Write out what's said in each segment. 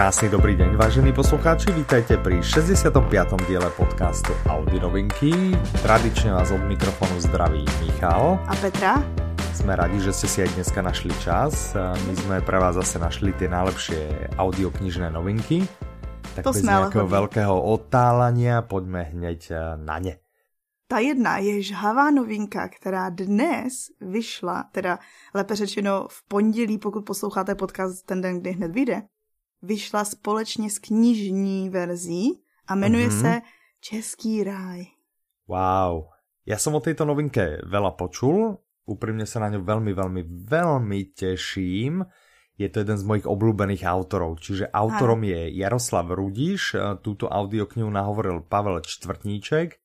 Krásny dobrý deň, vážení poslucháči, vítajte pri 65. diele podcastu Audi novinky. Tradične vás od mikrofonu zdraví Michal. A Petra. Sme radi, že ste si aj dneska našli čas. My sme pre vás zase našli tie najlepšie audioknižné novinky. Tak to bez sme nejakého veľkého otálania poďme hneď eh, na ne. Ta jedna je žhavá novinka, která dnes vyšla, teda lépe řečeno v pondělí, pokud posloucháte podcast ten den, kdy hned vyjde, vyšla společně s knižní verzí a jmenuje mm-hmm. se Český ráj. Wow. Ja som o tejto novinke veľa počul, úprimne sa na ňu veľmi, veľmi, veľmi teším. Je to jeden z mojich obľúbených autorov, čiže autorom Aha. je Jaroslav Rudiš, túto audioknihu nahovoril Pavel Čtvrtníček,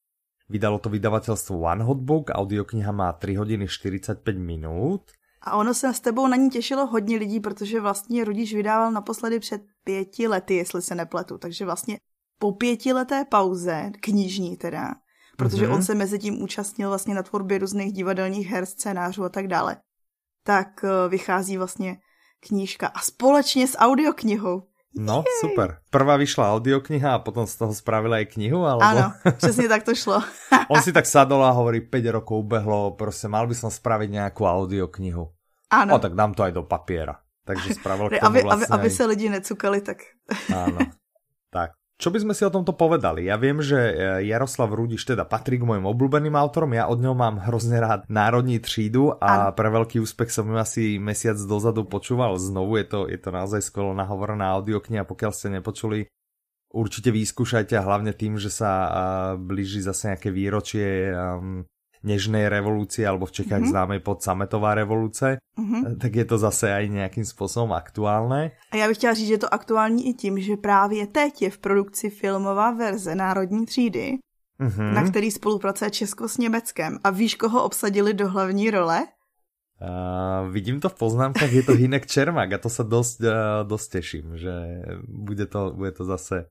vydalo to vydavateľstvo One Hot Book, audiokniha má 3 hodiny 45 minút a ono se s tebou na ní těšilo hodně lidí, protože vlastně Rudíš vydával naposledy před pěti lety, jestli se nepletu. Takže vlastně po pětileté pauze, knižní teda, protože mm-hmm. on se mezi tím účastnil vlastně na tvorbě různých divadelních her, scénářů a tak dále, tak eh, vychází vlastně knížka a společně s audioknihou. No, Jej. super. Prvá vyšla audiokniha a potom z toho spravila aj knihu, alebo... Áno, přesně tak to šlo. On si tak sadol a hovorí, 5 rokov ubehlo, proste mal by som spraviť nejakú audioknihu. Áno. O, tak dám to aj do papiera. Takže spravil k tomu aby, vlastne aby, aby sa lidi necukali, tak... Áno. Tak. Čo by sme si o tomto povedali? Ja viem, že e, Jaroslav Rudiš teda patrí k mojim obľúbeným autorom, ja od neho mám hrozne rád Národní třídu a ano. pre veľký úspech som ju asi mesiac dozadu počúval znovu, je to, je to naozaj skvelo nahovorená audiokniha, pokiaľ ste nepočuli, určite vyskúšajte a hlavne tým, že sa blíži zase nejaké výročie um, nežnej revolúcie, alebo v Čechách mm-hmm. známej pod sametová revoluce, mm-hmm. tak je to zase aj nejakým způsobem aktuálne. A já bych chtěla říct, že je to aktuální i tím, že právě teď je v produkci filmová verze Národní třídy, mm-hmm. na který spolupracuje Česko s Německem. A víš, koho obsadili do hlavní role? Uh, vidím to v poznámkach, je to Hinek Čermák a to sa dosť, uh, dosť teším, že bude to, bude to zase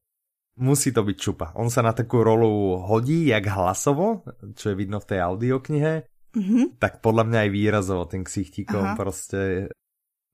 Musí to byť čupa. On sa na takú rolu hodí, jak hlasovo, čo je vidno v tej audioknihe, mm-hmm. tak podľa mňa aj výrazovo ten ksichtíkom proste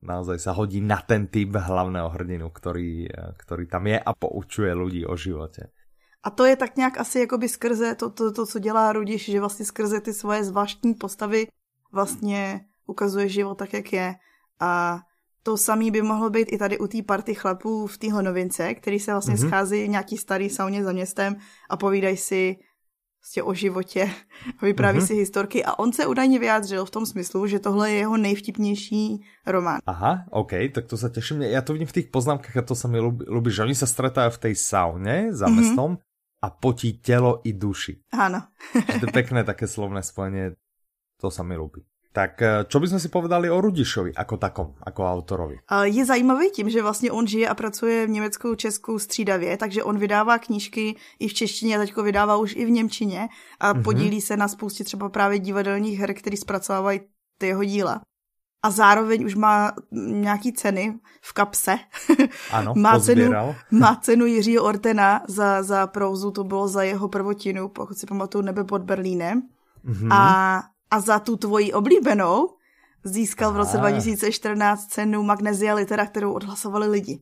naozaj sa hodí na ten typ hlavného hrdinu, ktorý, ktorý tam je a poučuje ľudí o živote. A to je tak nějak asi jakoby skrze to, to, to co dělá Rudiš, že vlastně skrze ty svoje zvláštní postavy vlastně ukazuje život tak, jak je. A to samý by mohlo být i tady u té party chlapů v téhle novince, který se vlastně mm-hmm. schází v nějaký starý sauně za městem a povídají si vlastně o životě, vypráví mm-hmm. si historky a on se údajně vyjádřil v tom smyslu, že tohle je jeho nejvtipnější román. Aha, OK, tak to sa teším. Ja to vidím v tých poznámkach a to sa mi ľúbi, že oni sa stretajú v tej saune za mm-hmm. mestom a potí telo i duši. Áno. to je pekné také slovné spojenie, to sa mi ľúbi. Tak eh, čo by sme si povedali o Rudišovi ako takom, ako autorovi? Je zajímavý tím, že vlastně on žije a pracuje v Německu, Česku střídavě, takže on vydává knížky i v češtině a teďko vydává už i v Němčině a mm-hmm. podílí se na spoustě třeba právě divadelních her, které zpracovávají ty jeho díla. A zároveň už má nějaký ceny v kapse. Ano, má, cenu, má cenu Jiřího Ortena za, za prózu, to bylo za jeho prvotinu, pokud si pamatuju, nebe pod Berlínem. Mm-hmm. A a za tu tvoji oblíbenou získal v roce 2014 cenu Magnesia Litera, kterou odhlasovali lidi.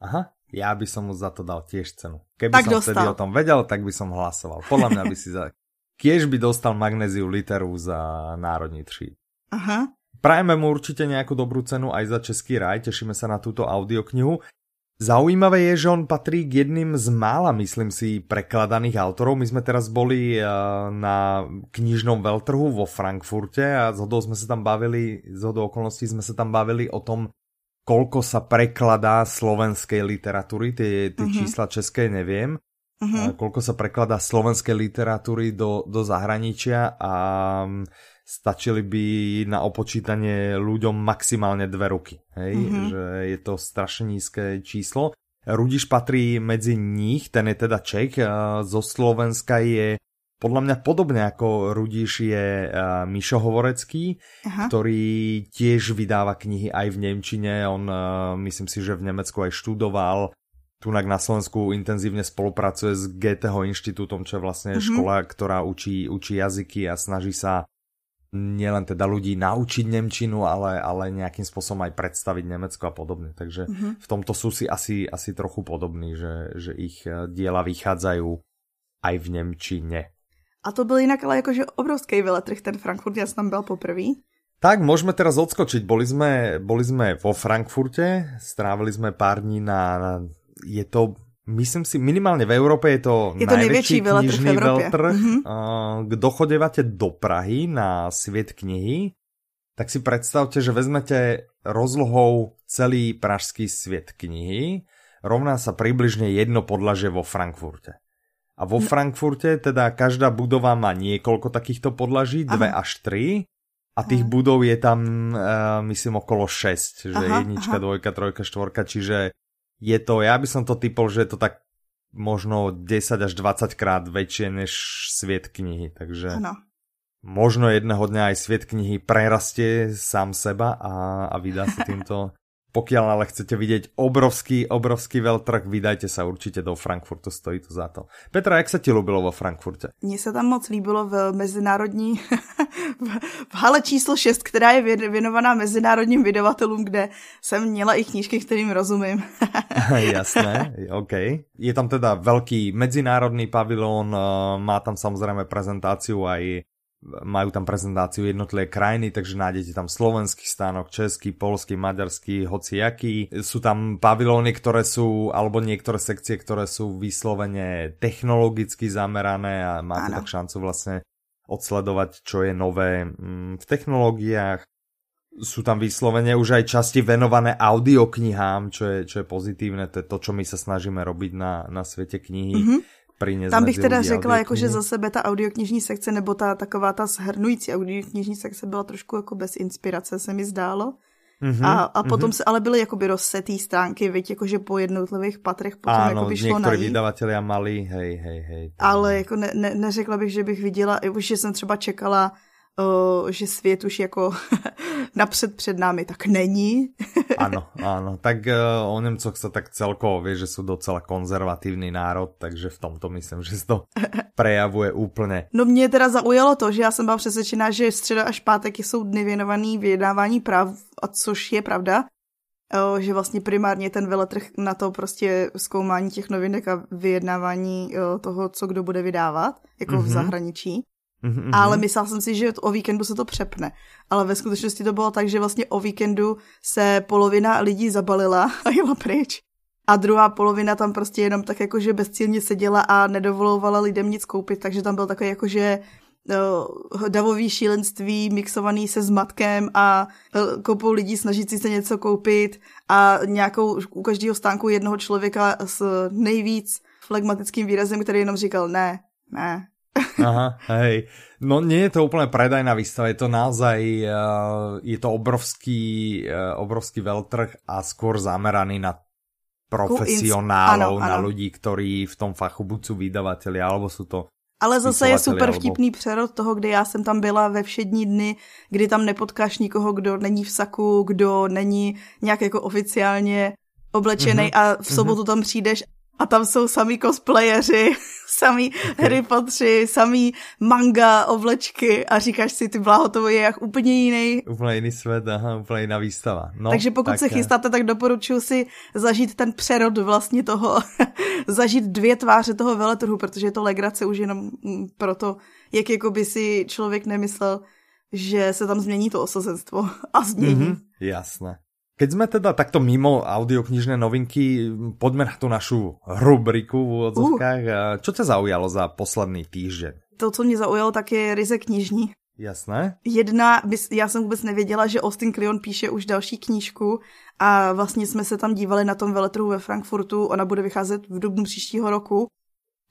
Aha, ja by som mu za to dal tiež cenu. Keby tak som dostal. vtedy o tom vedel, tak by som hlasoval. Podľa mňa by si za... Kiež by dostal Magnéziu literu za národní tří. Aha. Prajeme mu určite nejakú dobrú cenu aj za Český raj, tešíme sa na túto audioknihu. Zaujímavé je, že on patrí k jedným z mála, myslím si, prekladaných autorov. My sme teraz boli eh, na knižnom veľtrhu vo Frankfurte a z hodou sme sa tam bavili, z hodou okolností sme sa tam bavili o tom, koľko sa prekladá slovenskej literatúry, tie, tie uh-huh. čísla české neviem, uh-huh. koľko sa prekladá slovenskej literatúry do, do zahraničia a stačili by na opočítanie ľuďom maximálne dve ruky. Hej? Mm-hmm. Že je to strašne nízke číslo. Rudiš patrí medzi nich, ten je teda Čech, zo Slovenska je podľa mňa podobne ako Rudiš je Mišo Hovorecký, Aha. ktorý tiež vydáva knihy aj v Nemčine. On, myslím si, že v Nemecku aj študoval. Tunak na Slovensku intenzívne spolupracuje s Goetheho inštitútom, čo je vlastne mm-hmm. škola, ktorá učí, učí jazyky a snaží sa nielen teda ľudí naučiť Nemčinu, ale, ale nejakým spôsobom aj predstaviť Nemecko a podobne. Takže mm-hmm. v tomto sú si asi, asi trochu podobní, že, že ich eh, diela vychádzajú aj v Nemčine. A to byl jinak ale jakože obrovský veletrh, ten Frankfurt, ja som tam byl poprvý. Tak, môžeme teraz odskočiť. Boli sme, boli sme vo Frankfurte, strávili sme pár dní na je to Myslím si, minimálne v Európe je to, je to najväčší, najväčší knižný veľtrh. Mm-hmm. Kdo chodevate do Prahy na sviet knihy, tak si predstavte, že vezmete rozlohou celý pražský sviet knihy, rovná sa približne jedno podlaže vo Frankfurte. A vo no. Frankfurte teda každá budova má niekoľko takýchto podlaží, dve aha. až tri. A tých aha. budov je tam, uh, myslím, okolo 6, že aha, jednička, aha. dvojka, trojka, štvorka, čiže je to, ja by som to typol, že je to tak možno 10 až 20 krát väčšie než sviet knihy, takže ano. možno jedného dňa aj sviet knihy prerastie sám seba a, a vydá sa týmto Pokiaľ ale chcete vidieť obrovský, obrovský veľtrh, vydajte sa určite do Frankfurtu, stojí to za to. Petra, jak sa ti ľúbilo vo Frankfurte? Mně se tam moc líbilo v mezinárodní, v hale číslo 6, která je věnovaná mezinárodním vydavatelům, kde jsem měla i knížky, kterým rozumím. Jasné, OK. Je tam teda veľký medzinárodný pavilón, eh, má tam samozrejme prezentáciu aj majú tam prezentáciu jednotlivé krajiny, takže nájdete tam slovenský stánok, český, polský, maďarský, hociaký. Sú tam pavilóny, ktoré sú, alebo niektoré sekcie, ktoré sú vyslovene technologicky zamerané a máte ano. tak šancu vlastne odsledovať, čo je nové mm, v technológiách. Sú tam vyslovene už aj časti venované audioknihám, čo je, čo je pozitívne, to je to, čo my sa snažíme robiť na, na svete knihy. Mm-hmm tam bych teda řekla, jako, že za sebe ta audioknižní sekce nebo ta taková ta shrnující audioknižní sekce byla trošku jako bez inspirace, se mi zdálo. Mm-hmm, a, a potom mm-hmm. se ale byly jakoby rozsetý stránky, viď, jakože po jednotlivých patrech potom Áno, jakoby šlo najít. vydavatelia mali, hej, hej, hej. Ale jako ne, ne, neřekla bych, že bych viděla, už že jsem třeba čekala že svět už jako napřed před námi tak není. Áno, áno. Tak uh, o Nemcoch sa tak celkovo vie, že sú docela konzervatívny národ, takže v tomto myslím, že to prejavuje úplně. No mě teda zaujalo to, že já jsem byla přesvědčená, že středa až pátek jsou dny věnovaný vyjednávání práv, a což je pravda, uh, že vlastně primárně ten veletrh na to prostě zkoumání těch novinek a vyjednávání toho, co kdo bude vydávat, jako mm-hmm. v mhm. zahraničí. Mm-hmm. Ale myslela jsem si, že o víkendu se to přepne. Ale ve skutečnosti to bylo tak, že vlastně o víkendu se polovina lidí zabalila a jela pryč. A druhá polovina tam prostě jenom tak jakože bezcílně seděla a nedovolovala lidem nic koupit, takže tam byl takový jakože uh, davový šílenství mixovaný se zmatkem a uh, kopou lidí snažící se něco koupit a nějakou u každého stánku jednoho člověka s nejvíc flegmatickým výrazem, který jenom říkal ne, ne, Aha, hej. No nie je to úplne predajná výstava, je to naozaj, uh, je to obrovský, uh, obrovský veľtrh a skôr zameraný na profesionálov, na ľudí, ktorí v tom fachu buď sú vydavateľi, alebo sú to ale zase je super vtipný přerod toho, kdy já jsem tam byla ve všední dny, kdy tam nepotkáš nikoho, kdo není v saku, kdo není nějak jako oficiálně oblečený mm-hmm. a v sobotu mm-hmm. tam přijdeš a tam jsou samý cosplayeři, samý okay. Harry Potteri, samý manga, ovlečky a říkáš si, ty bláho, to je jak úplně jiný. Úplně jiný svět, aha, úplně jiná výstava. No, Takže pokud tak, se chystáte, tak doporučuji si zažít ten přerod vlastně toho, zažít dvě tváře toho veletrhu, protože je to legrace už jenom mm, proto, jak jako by si člověk nemyslel, že se tam změní to osazenstvo a změní. Mm-hmm, jasné. Keď sme teda takto mimo audioknižné novinky, poďme na tú našu rubriku v úvodzovkách. Uh. Čo ťa zaujalo za posledný týždeň? To, co mě zaujalo, tak je ryze knižní. Jasné. Jedna, já jsem vůbec nevěděla, že Austin Kleon píše už další knížku a vlastně jsme se tam dívali na tom veletrhu ve Frankfurtu, ona bude vycházet v dubnu příštího roku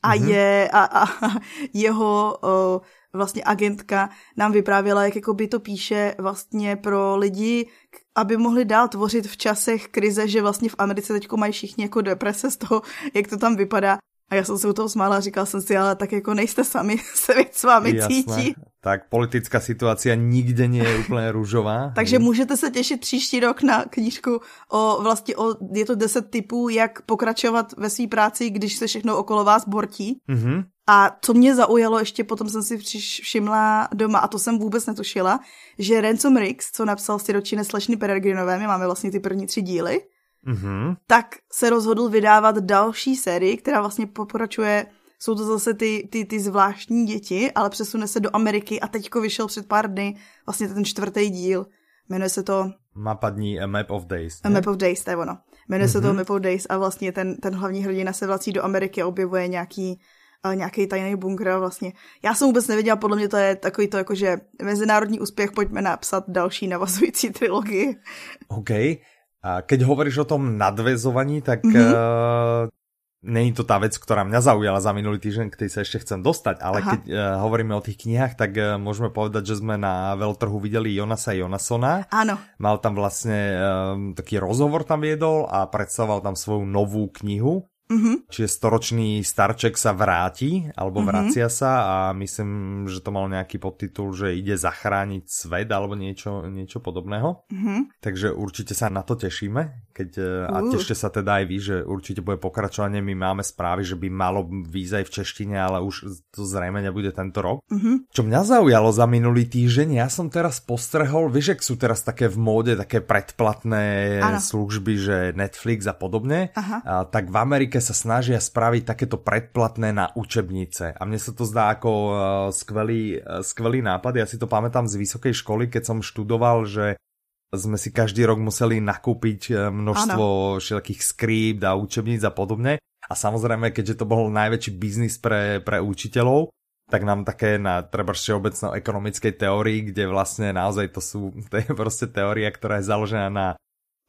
a mm-hmm. je a, a jeho o, vlastně agentka nám vyprávěla, jak jako by to píše vlastně pro lidi, aby mohli dál tvořit v časech krize, že vlastně v Americe teď mají všichni jako deprese z toho, jak to tam vypadá. A já jsem se u toho smála a říkal jsem si, ale tak jako nejste sami, se s vámi Jasné. cítí. Tak politická situace nikde nie je úplně růžová. Takže můžete se těšit příští rok na knížku o vlastně o, je to deset typů, jak pokračovat ve své práci, když se všechno okolo vás bortí. Mm-hmm. A co mě zaujalo, ještě potom jsem si všimla doma, a to jsem vůbec netušila, že Ransom Riggs, co napsal Siročine Slešny Peregrinové, my máme vlastně ty první tři díly, mm-hmm. tak se rozhodl vydávat další sérii, která vlastně pokračuje, jsou to zase ty, ty, ty zvláštní děti, ale přesune se do Ameriky a teďko vyšel před pár dny vlastně ten čtvrtý díl. Jmenuje se to... Mapa dní, A Map of Days. Ne? A Map of Days, to je ono. Jmenuje mm-hmm. se to mhm. Map of Days a vlastně ten, ten hlavní hrdina se vrací do Ameriky a objevuje nějaký nějaký tajný bunkr vlastně. Já jsem vůbec nevěděla, podle mě to je takový to jakože mezinárodní úspěch, pojďme napsat další navazující trilogii. OK. A keď hovoríš o tom nadvezovaní, tak mm-hmm. uh, není to tá vec, ktorá mňa zaujala za minulý týždeň, k tej sa ešte chcem dostať, ale Aha. keď uh, hovoríme o tých knihách, tak uh, môžeme povedať, že sme na veľtrhu videli Jonasa Jonasona. Áno. Mal tam vlastne uh, taký rozhovor tam viedol a predstavoval tam svoju novú knihu Mm-hmm. Čiže storočný starček sa vráti, alebo mm-hmm. vracia sa a myslím, že to mal nejaký podtitul, že ide zachrániť svet alebo niečo, niečo podobného. Mm-hmm. Takže určite sa na to tešíme. Keď, uh. A tešte sa teda aj vy, že určite bude pokračovanie. My máme správy, že by malo výzaj v češtine, ale už to zrejme nebude tento rok. Mm-hmm. Čo mňa zaujalo za minulý týždeň, ja som teraz postrehol, vieš, sú teraz také v móde, také predplatné ano. služby, že Netflix a podobne, Aha. A, tak v Amerike Amerike sa snažia spraviť takéto predplatné na učebnice. A mne sa to zdá ako uh, skvelý, uh, skvelý nápad. Ja si to pamätám z vysokej školy, keď som študoval, že sme si každý rok museli nakúpiť uh, množstvo ano. všelijakých skript a učebníc a podobne. A samozrejme, keďže to bol najväčší biznis pre, pre učiteľov, tak nám také na treba všeobecno ekonomickej teórii, kde vlastne naozaj to sú, to je proste teória, ktorá je založená na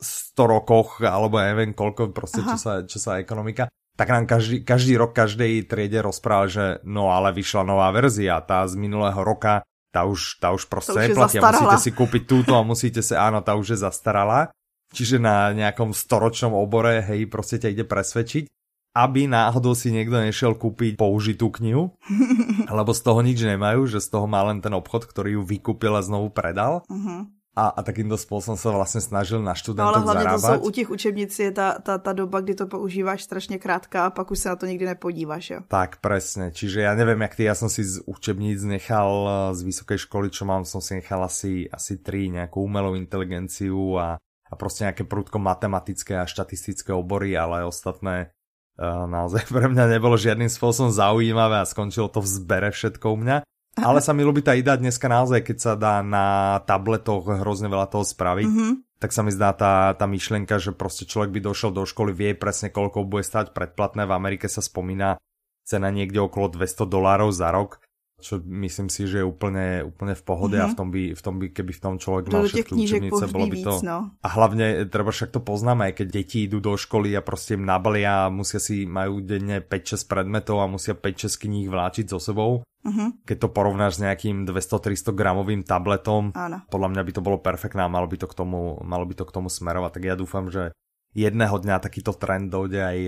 100 rokoch, alebo neviem koľko, proste, čo sa, čo sa ekonomika, tak nám každý, každý rok každej triede rozprával, že no ale vyšla nová verzia, tá z minulého roka, tá už, tá už proste neplatí a musíte si kúpiť túto a musíte si, áno, tá už je zastarala. Čiže na nejakom storočnom obore, hej, proste ťa ide presvedčiť, aby náhodou si niekto nešiel kúpiť použitú knihu, lebo z toho nič nemajú, že z toho má len ten obchod, ktorý ju vykúpil a znovu predal. Uh-huh a, a takýmto spôsobom sa vlastne snažil na no, ale hlavne zarábať. to jsou, u těch učebnic je ta, ta, ta doba, kdy to používáš strašně krátká a pak už se na to nikdy nepodíváš, jo? Tak, presne. Čiže ja neviem, jak ty, ja som si z učebníc nechal eh, z vysokej školy, čo mám, som si nechal asi, asi tri, nejakú umelú inteligenciu a, a proste nejaké prudko matematické a štatistické obory, ale ostatné uh, naozaj pre mňa nebolo žiadnym spôsobom zaujímavé a skončilo to v zbere všetko u mňa. Ale sa mi ľúbi tá idea dneska naozaj, keď sa dá na tabletoch hrozne veľa toho spraviť, mm-hmm. tak sa mi zdá tá, tá myšlienka, že proste človek by došiel do školy, vie presne koľko bude stať predplatné. V Amerike sa spomína cena niekde okolo 200 dolárov za rok čo myslím si, že je úplne, úplne v pohode mm-hmm. a v tom, by, v tom by, keby v tom človek mal všetky učebnice, bolo by to... Víc, no. A hlavne, treba však to poznáme, aj keď deti idú do školy a proste im nabalia a musia si, majú denne 5-6 predmetov a musia 5-6 kníh vláčiť so sebou. Mm-hmm. Keď to porovnáš s nejakým 200-300 gramovým tabletom, Áno. podľa mňa by to bolo perfektné a malo by to k tomu, malo by to k tomu smerovať. Tak ja dúfam, že jedného dňa takýto trend dojde aj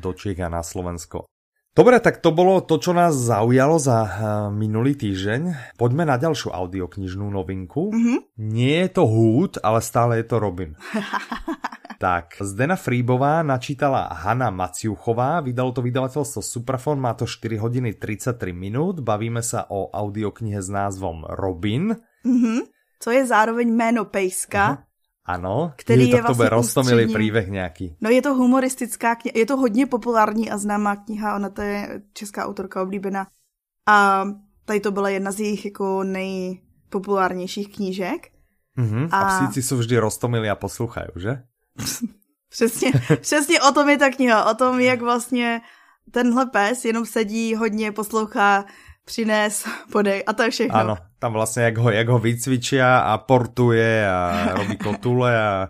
do Čiech a na Slovensko. Dobre, tak to bolo to, čo nás zaujalo za uh, minulý týždeň. Poďme na ďalšiu audioknižnú novinku. Mm-hmm. Nie je to Hood, ale stále je to Robin. tak, Zdena Fríbová načítala Hanna Maciuchová, vydalo to vydavateľstvo Suprafon, má to 4 hodiny 33 minút, bavíme sa o audioknihe s názvom Robin. Mm-hmm. Co je zároveň jméno Pejska. Uh-huh. Ano, který je, vlastně roztomilý příběh nějaký. No je to humoristická kniha, je to hodně populární a známá kniha, ona to je česká autorka oblíbená. A tady to byla jedna z jejich jako nejpopulárnějších knížek. Mm-hmm. A, a psíci jsou vždy roztomilí a poslouchají, že? přesně, přesně o tom je ta kniha, o tom, jak vlastně tenhle pes jenom sedí, hodně poslouchá přines, podej a to je všechno. Ano, tam vlastně jak ho, jak ho vycvičia a portuje a robí kotule a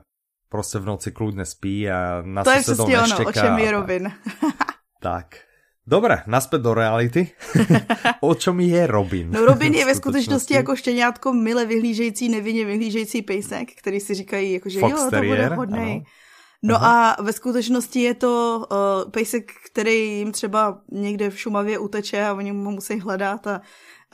prostě v noci kludne spí a na To je přesně ono, o čem je Robin. tak. Dobre, naspäť do reality. o čom je Robin? No Robin je ve skutečnosti jako štěňátko mile vyhlížející, nevinně vyhlížející pejsek, který si říkají, jako, že Fox jo, to bude hodnej. No Aha. a ve skutečnosti je to uh, pejsek, který jim třeba někde v Šumavě uteče a oni ho musí hledat a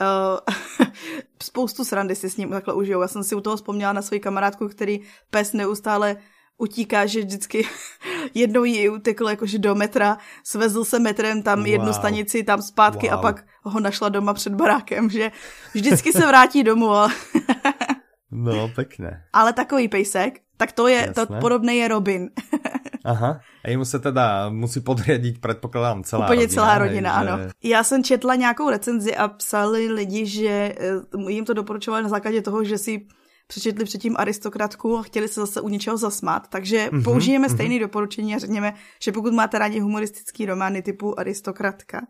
uh, spoustu srandy si s ním takhle užijou. Já jsem si u toho vzpomněla na svoji kamarádku, který pes neustále utíká, že vždycky jednou jí utekl jakože do metra, svezl se metrem tam wow. jednu stanici, tam zpátky wow. a pak ho našla doma před barákem, že vždycky se vrátí domů. No, pekne. Ale takový pejsek, tak to je, Jasné. to podobné je Robin. Aha, a jemu se teda musí podřadit, předpokládám, celá Úplně rodina. celá rodina, hej, ano. Že... Já jsem četla nějakou recenzi a psali lidi, že eh, jim to doporučovali na základě toho, že si přečetli předtím aristokratku a chtěli se zase u něčeho zasmát, takže mm-hmm, použijeme mm-hmm. stejné doporučení a řekněme, že pokud máte rádi humoristický romány typu aristokratka,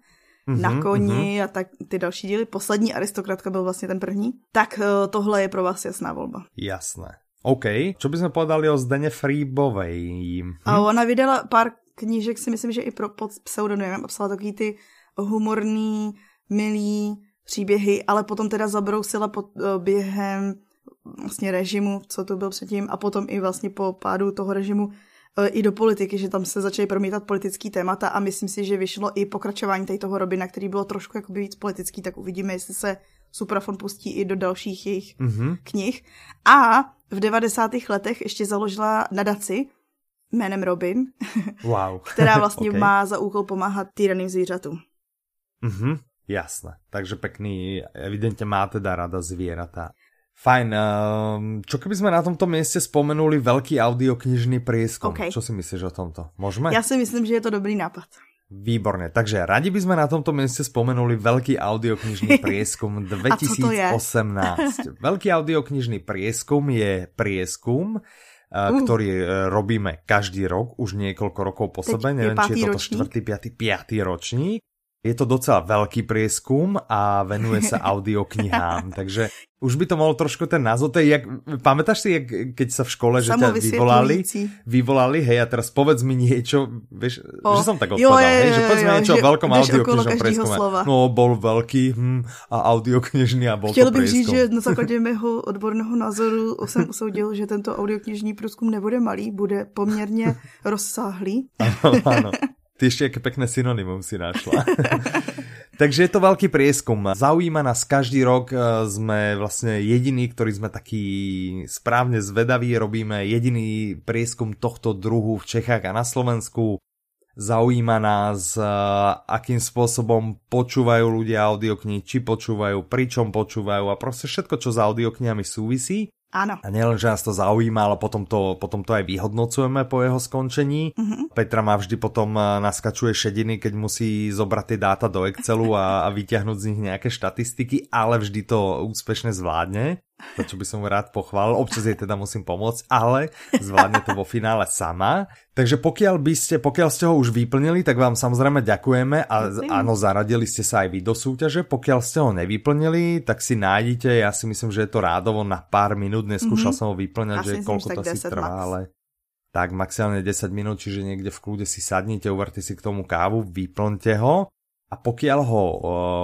mm-hmm, na koni mm-hmm. a tak ty další díly, poslední aristokratka byl vlastně ten první, tak eh, tohle je pro vás jasná volba. Jasné. OK, čo by sme povedali o Zdene Fríbovej? Hm? A ona vydala pár knížek, si myslím, že i pro, pod pseudonymem a psala takový ty humorný, milý příběhy, ale potom teda zabrousila pod, uh, během vlastně režimu, co tu byl předtím, a potom i vlastně po pádu toho režimu i do politiky, že tam se začaly promítat politický témata a myslím si, že vyšlo i pokračování tady toho Robina, který bylo trošku jakoby víc politický, tak uvidíme, jestli se Suprafon pustí i do dalších jejich mm-hmm. knih. A v 90. letech ještě založila nadaci jménem Robin, wow. která vlastně okay. má za úkol pomáhat týraným zvířatům. Mhm, jasné. Takže pekný, evidentně má teda rada zvířata. Fajn, ehm, čo keby sme na tomto mieste spomenuli veľký audioknižný prieskum? Okay. Čo si myslíš o tomto? Môžeme? Ja si myslím, že je to dobrý nápad. Výborne, takže radi by sme na tomto mieste spomenuli veľký audioknižný prieskum 2018. veľký audioknižný prieskum je prieskum, uh. ktorý e, robíme každý rok, už niekoľko rokov po Teď sebe, neviem, či je toto čtvrtý, piatý, piatý ročník. Je to docela veľký prieskum a venuje sa audioknihám, takže už by to mohlo trošku ten názov, to je jak, pamätáš si, jak, keď sa v škole, že ťa vyvolali, vyvolali, hej, a teraz povedz mi niečo, vieš, o, že som tak odpadal, jo, jo, hej, že povedz mi niečo o veľkom audioknižnom prieskume. No, bol veľký hm, a audioknižný a bol Chtěl to bych říct, že na základě mého odborného názoru jsem usoudil, že tento audioknižní průzkum nebude malý, bude poměrně rozsáhlý. Ano, ano. Ty ešte aké pekné synonymum si našla. Takže je to veľký prieskum. Zaujíma nás každý rok, e, sme vlastne jediní, ktorí sme takí správne zvedaví, robíme jediný prieskum tohto druhu v Čechách a na Slovensku. Zaujíma nás, e, akým spôsobom počúvajú ľudia audioknihy, či počúvajú, pričom počúvajú a proste všetko, čo s audioknihami súvisí. Áno. A nielen, že nás to zaujíma, ale potom to, potom to aj vyhodnocujeme po jeho skončení. Uh-huh. Petra má vždy potom naskačuje šediny, keď musí zobrať tie dáta do Excelu a, a vyťahnuť z nich nejaké štatistiky, ale vždy to úspešne zvládne za čo by som rád pochválil. Občas jej teda musím pomôcť, ale zvládne to vo finále sama. Takže pokiaľ by ste, pokiaľ ste ho už vyplnili, tak vám samozrejme ďakujeme a áno, zaradili ste sa aj vy do súťaže. Pokiaľ ste ho nevyplnili, tak si nájdete, ja si myslím, že je to rádovo na pár minút, neskúšal mm-hmm. som ho vyplňať, že koľko to si trvá, max. ale tak maximálne 10 minút, čiže niekde v kľude si sadnite, uvarte si k tomu kávu, vyplňte ho a pokiaľ ho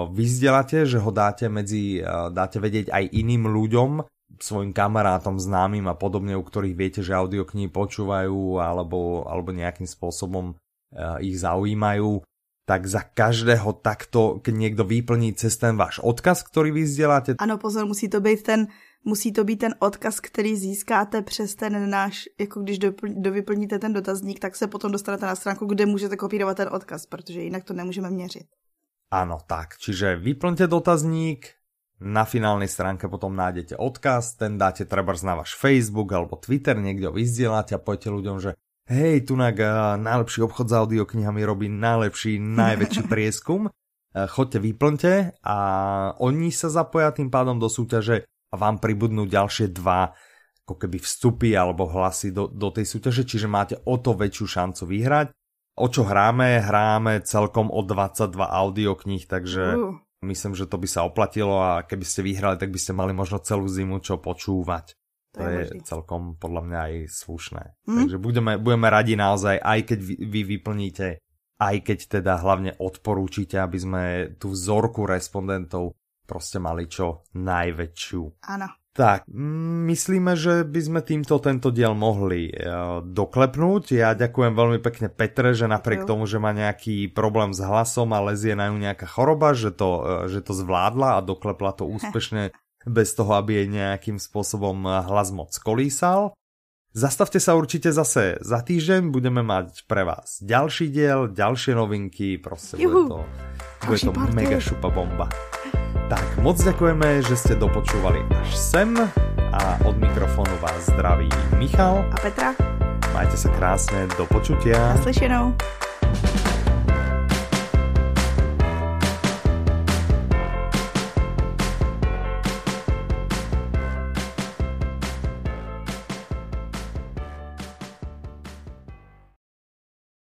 vyzdeláte, že ho dáte medzi, dáte vedieť aj iným ľuďom, svojim kamarátom, známym a podobne, u ktorých viete, že audioknihy počúvajú alebo, alebo nejakým spôsobom uh, ich zaujímajú, tak za každého takto, niekto vyplní cez ten váš odkaz, ktorý vy vzdeláte. Ano, pozor, musí to být ten musí to být ten odkaz, který získáte přes ten náš, jako když do, dovyplníte ten dotazník, tak se potom dostanete na stránku, kde můžete kopírovat ten odkaz, protože jinak to nemůžeme měřit. Ano, tak, čiže vyplňte dotazník, na finálnej stránke potom nájdete odkaz, ten dáte trebárs na váš Facebook alebo Twitter, niekde ho vyzdielate a poviete ľuďom, že hej, tunak najlepší obchod s audioknihami robí najlepší, najväčší prieskum, chodte, vyplňte a oni sa zapoja tým pádom do súťaže a vám pribudnú ďalšie dva ako keby vstupy alebo hlasy do, do tej súťaže, čiže máte o to väčšiu šancu vyhrať. O čo hráme? Hráme celkom o 22 audiokníh, takže uh. myslím, že to by sa oplatilo a keby ste vyhrali, tak by ste mali možno celú zimu čo počúvať. To, to je, je celkom podľa mňa aj slušné. Mm. Takže budeme, budeme radi naozaj, aj keď vy, vy vyplníte, aj keď teda hlavne odporúčite, aby sme tú vzorku respondentov prostě mali čo najväčšiu. Áno. Tak, myslíme, že by sme týmto tento diel mohli uh, doklepnúť. Ja ďakujem veľmi pekne Petre, že napriek tomu, že má nejaký problém s hlasom a lezie na ňu nejaká choroba, že to, uh, že to zvládla a doklepla to úspešne bez toho, aby jej nejakým spôsobom hlas moc kolísal. Zastavte sa určite zase za týždeň, budeme mať pre vás ďalší diel, ďalšie novinky, proste Juhu. bude to, bude to mega šupa bomba. Tak moc ďakujeme, že ste dopočúvali až sem a od mikrofónu vás zdraví Michal a Petra. Majte sa krásne, do počutia. Naslyšenou.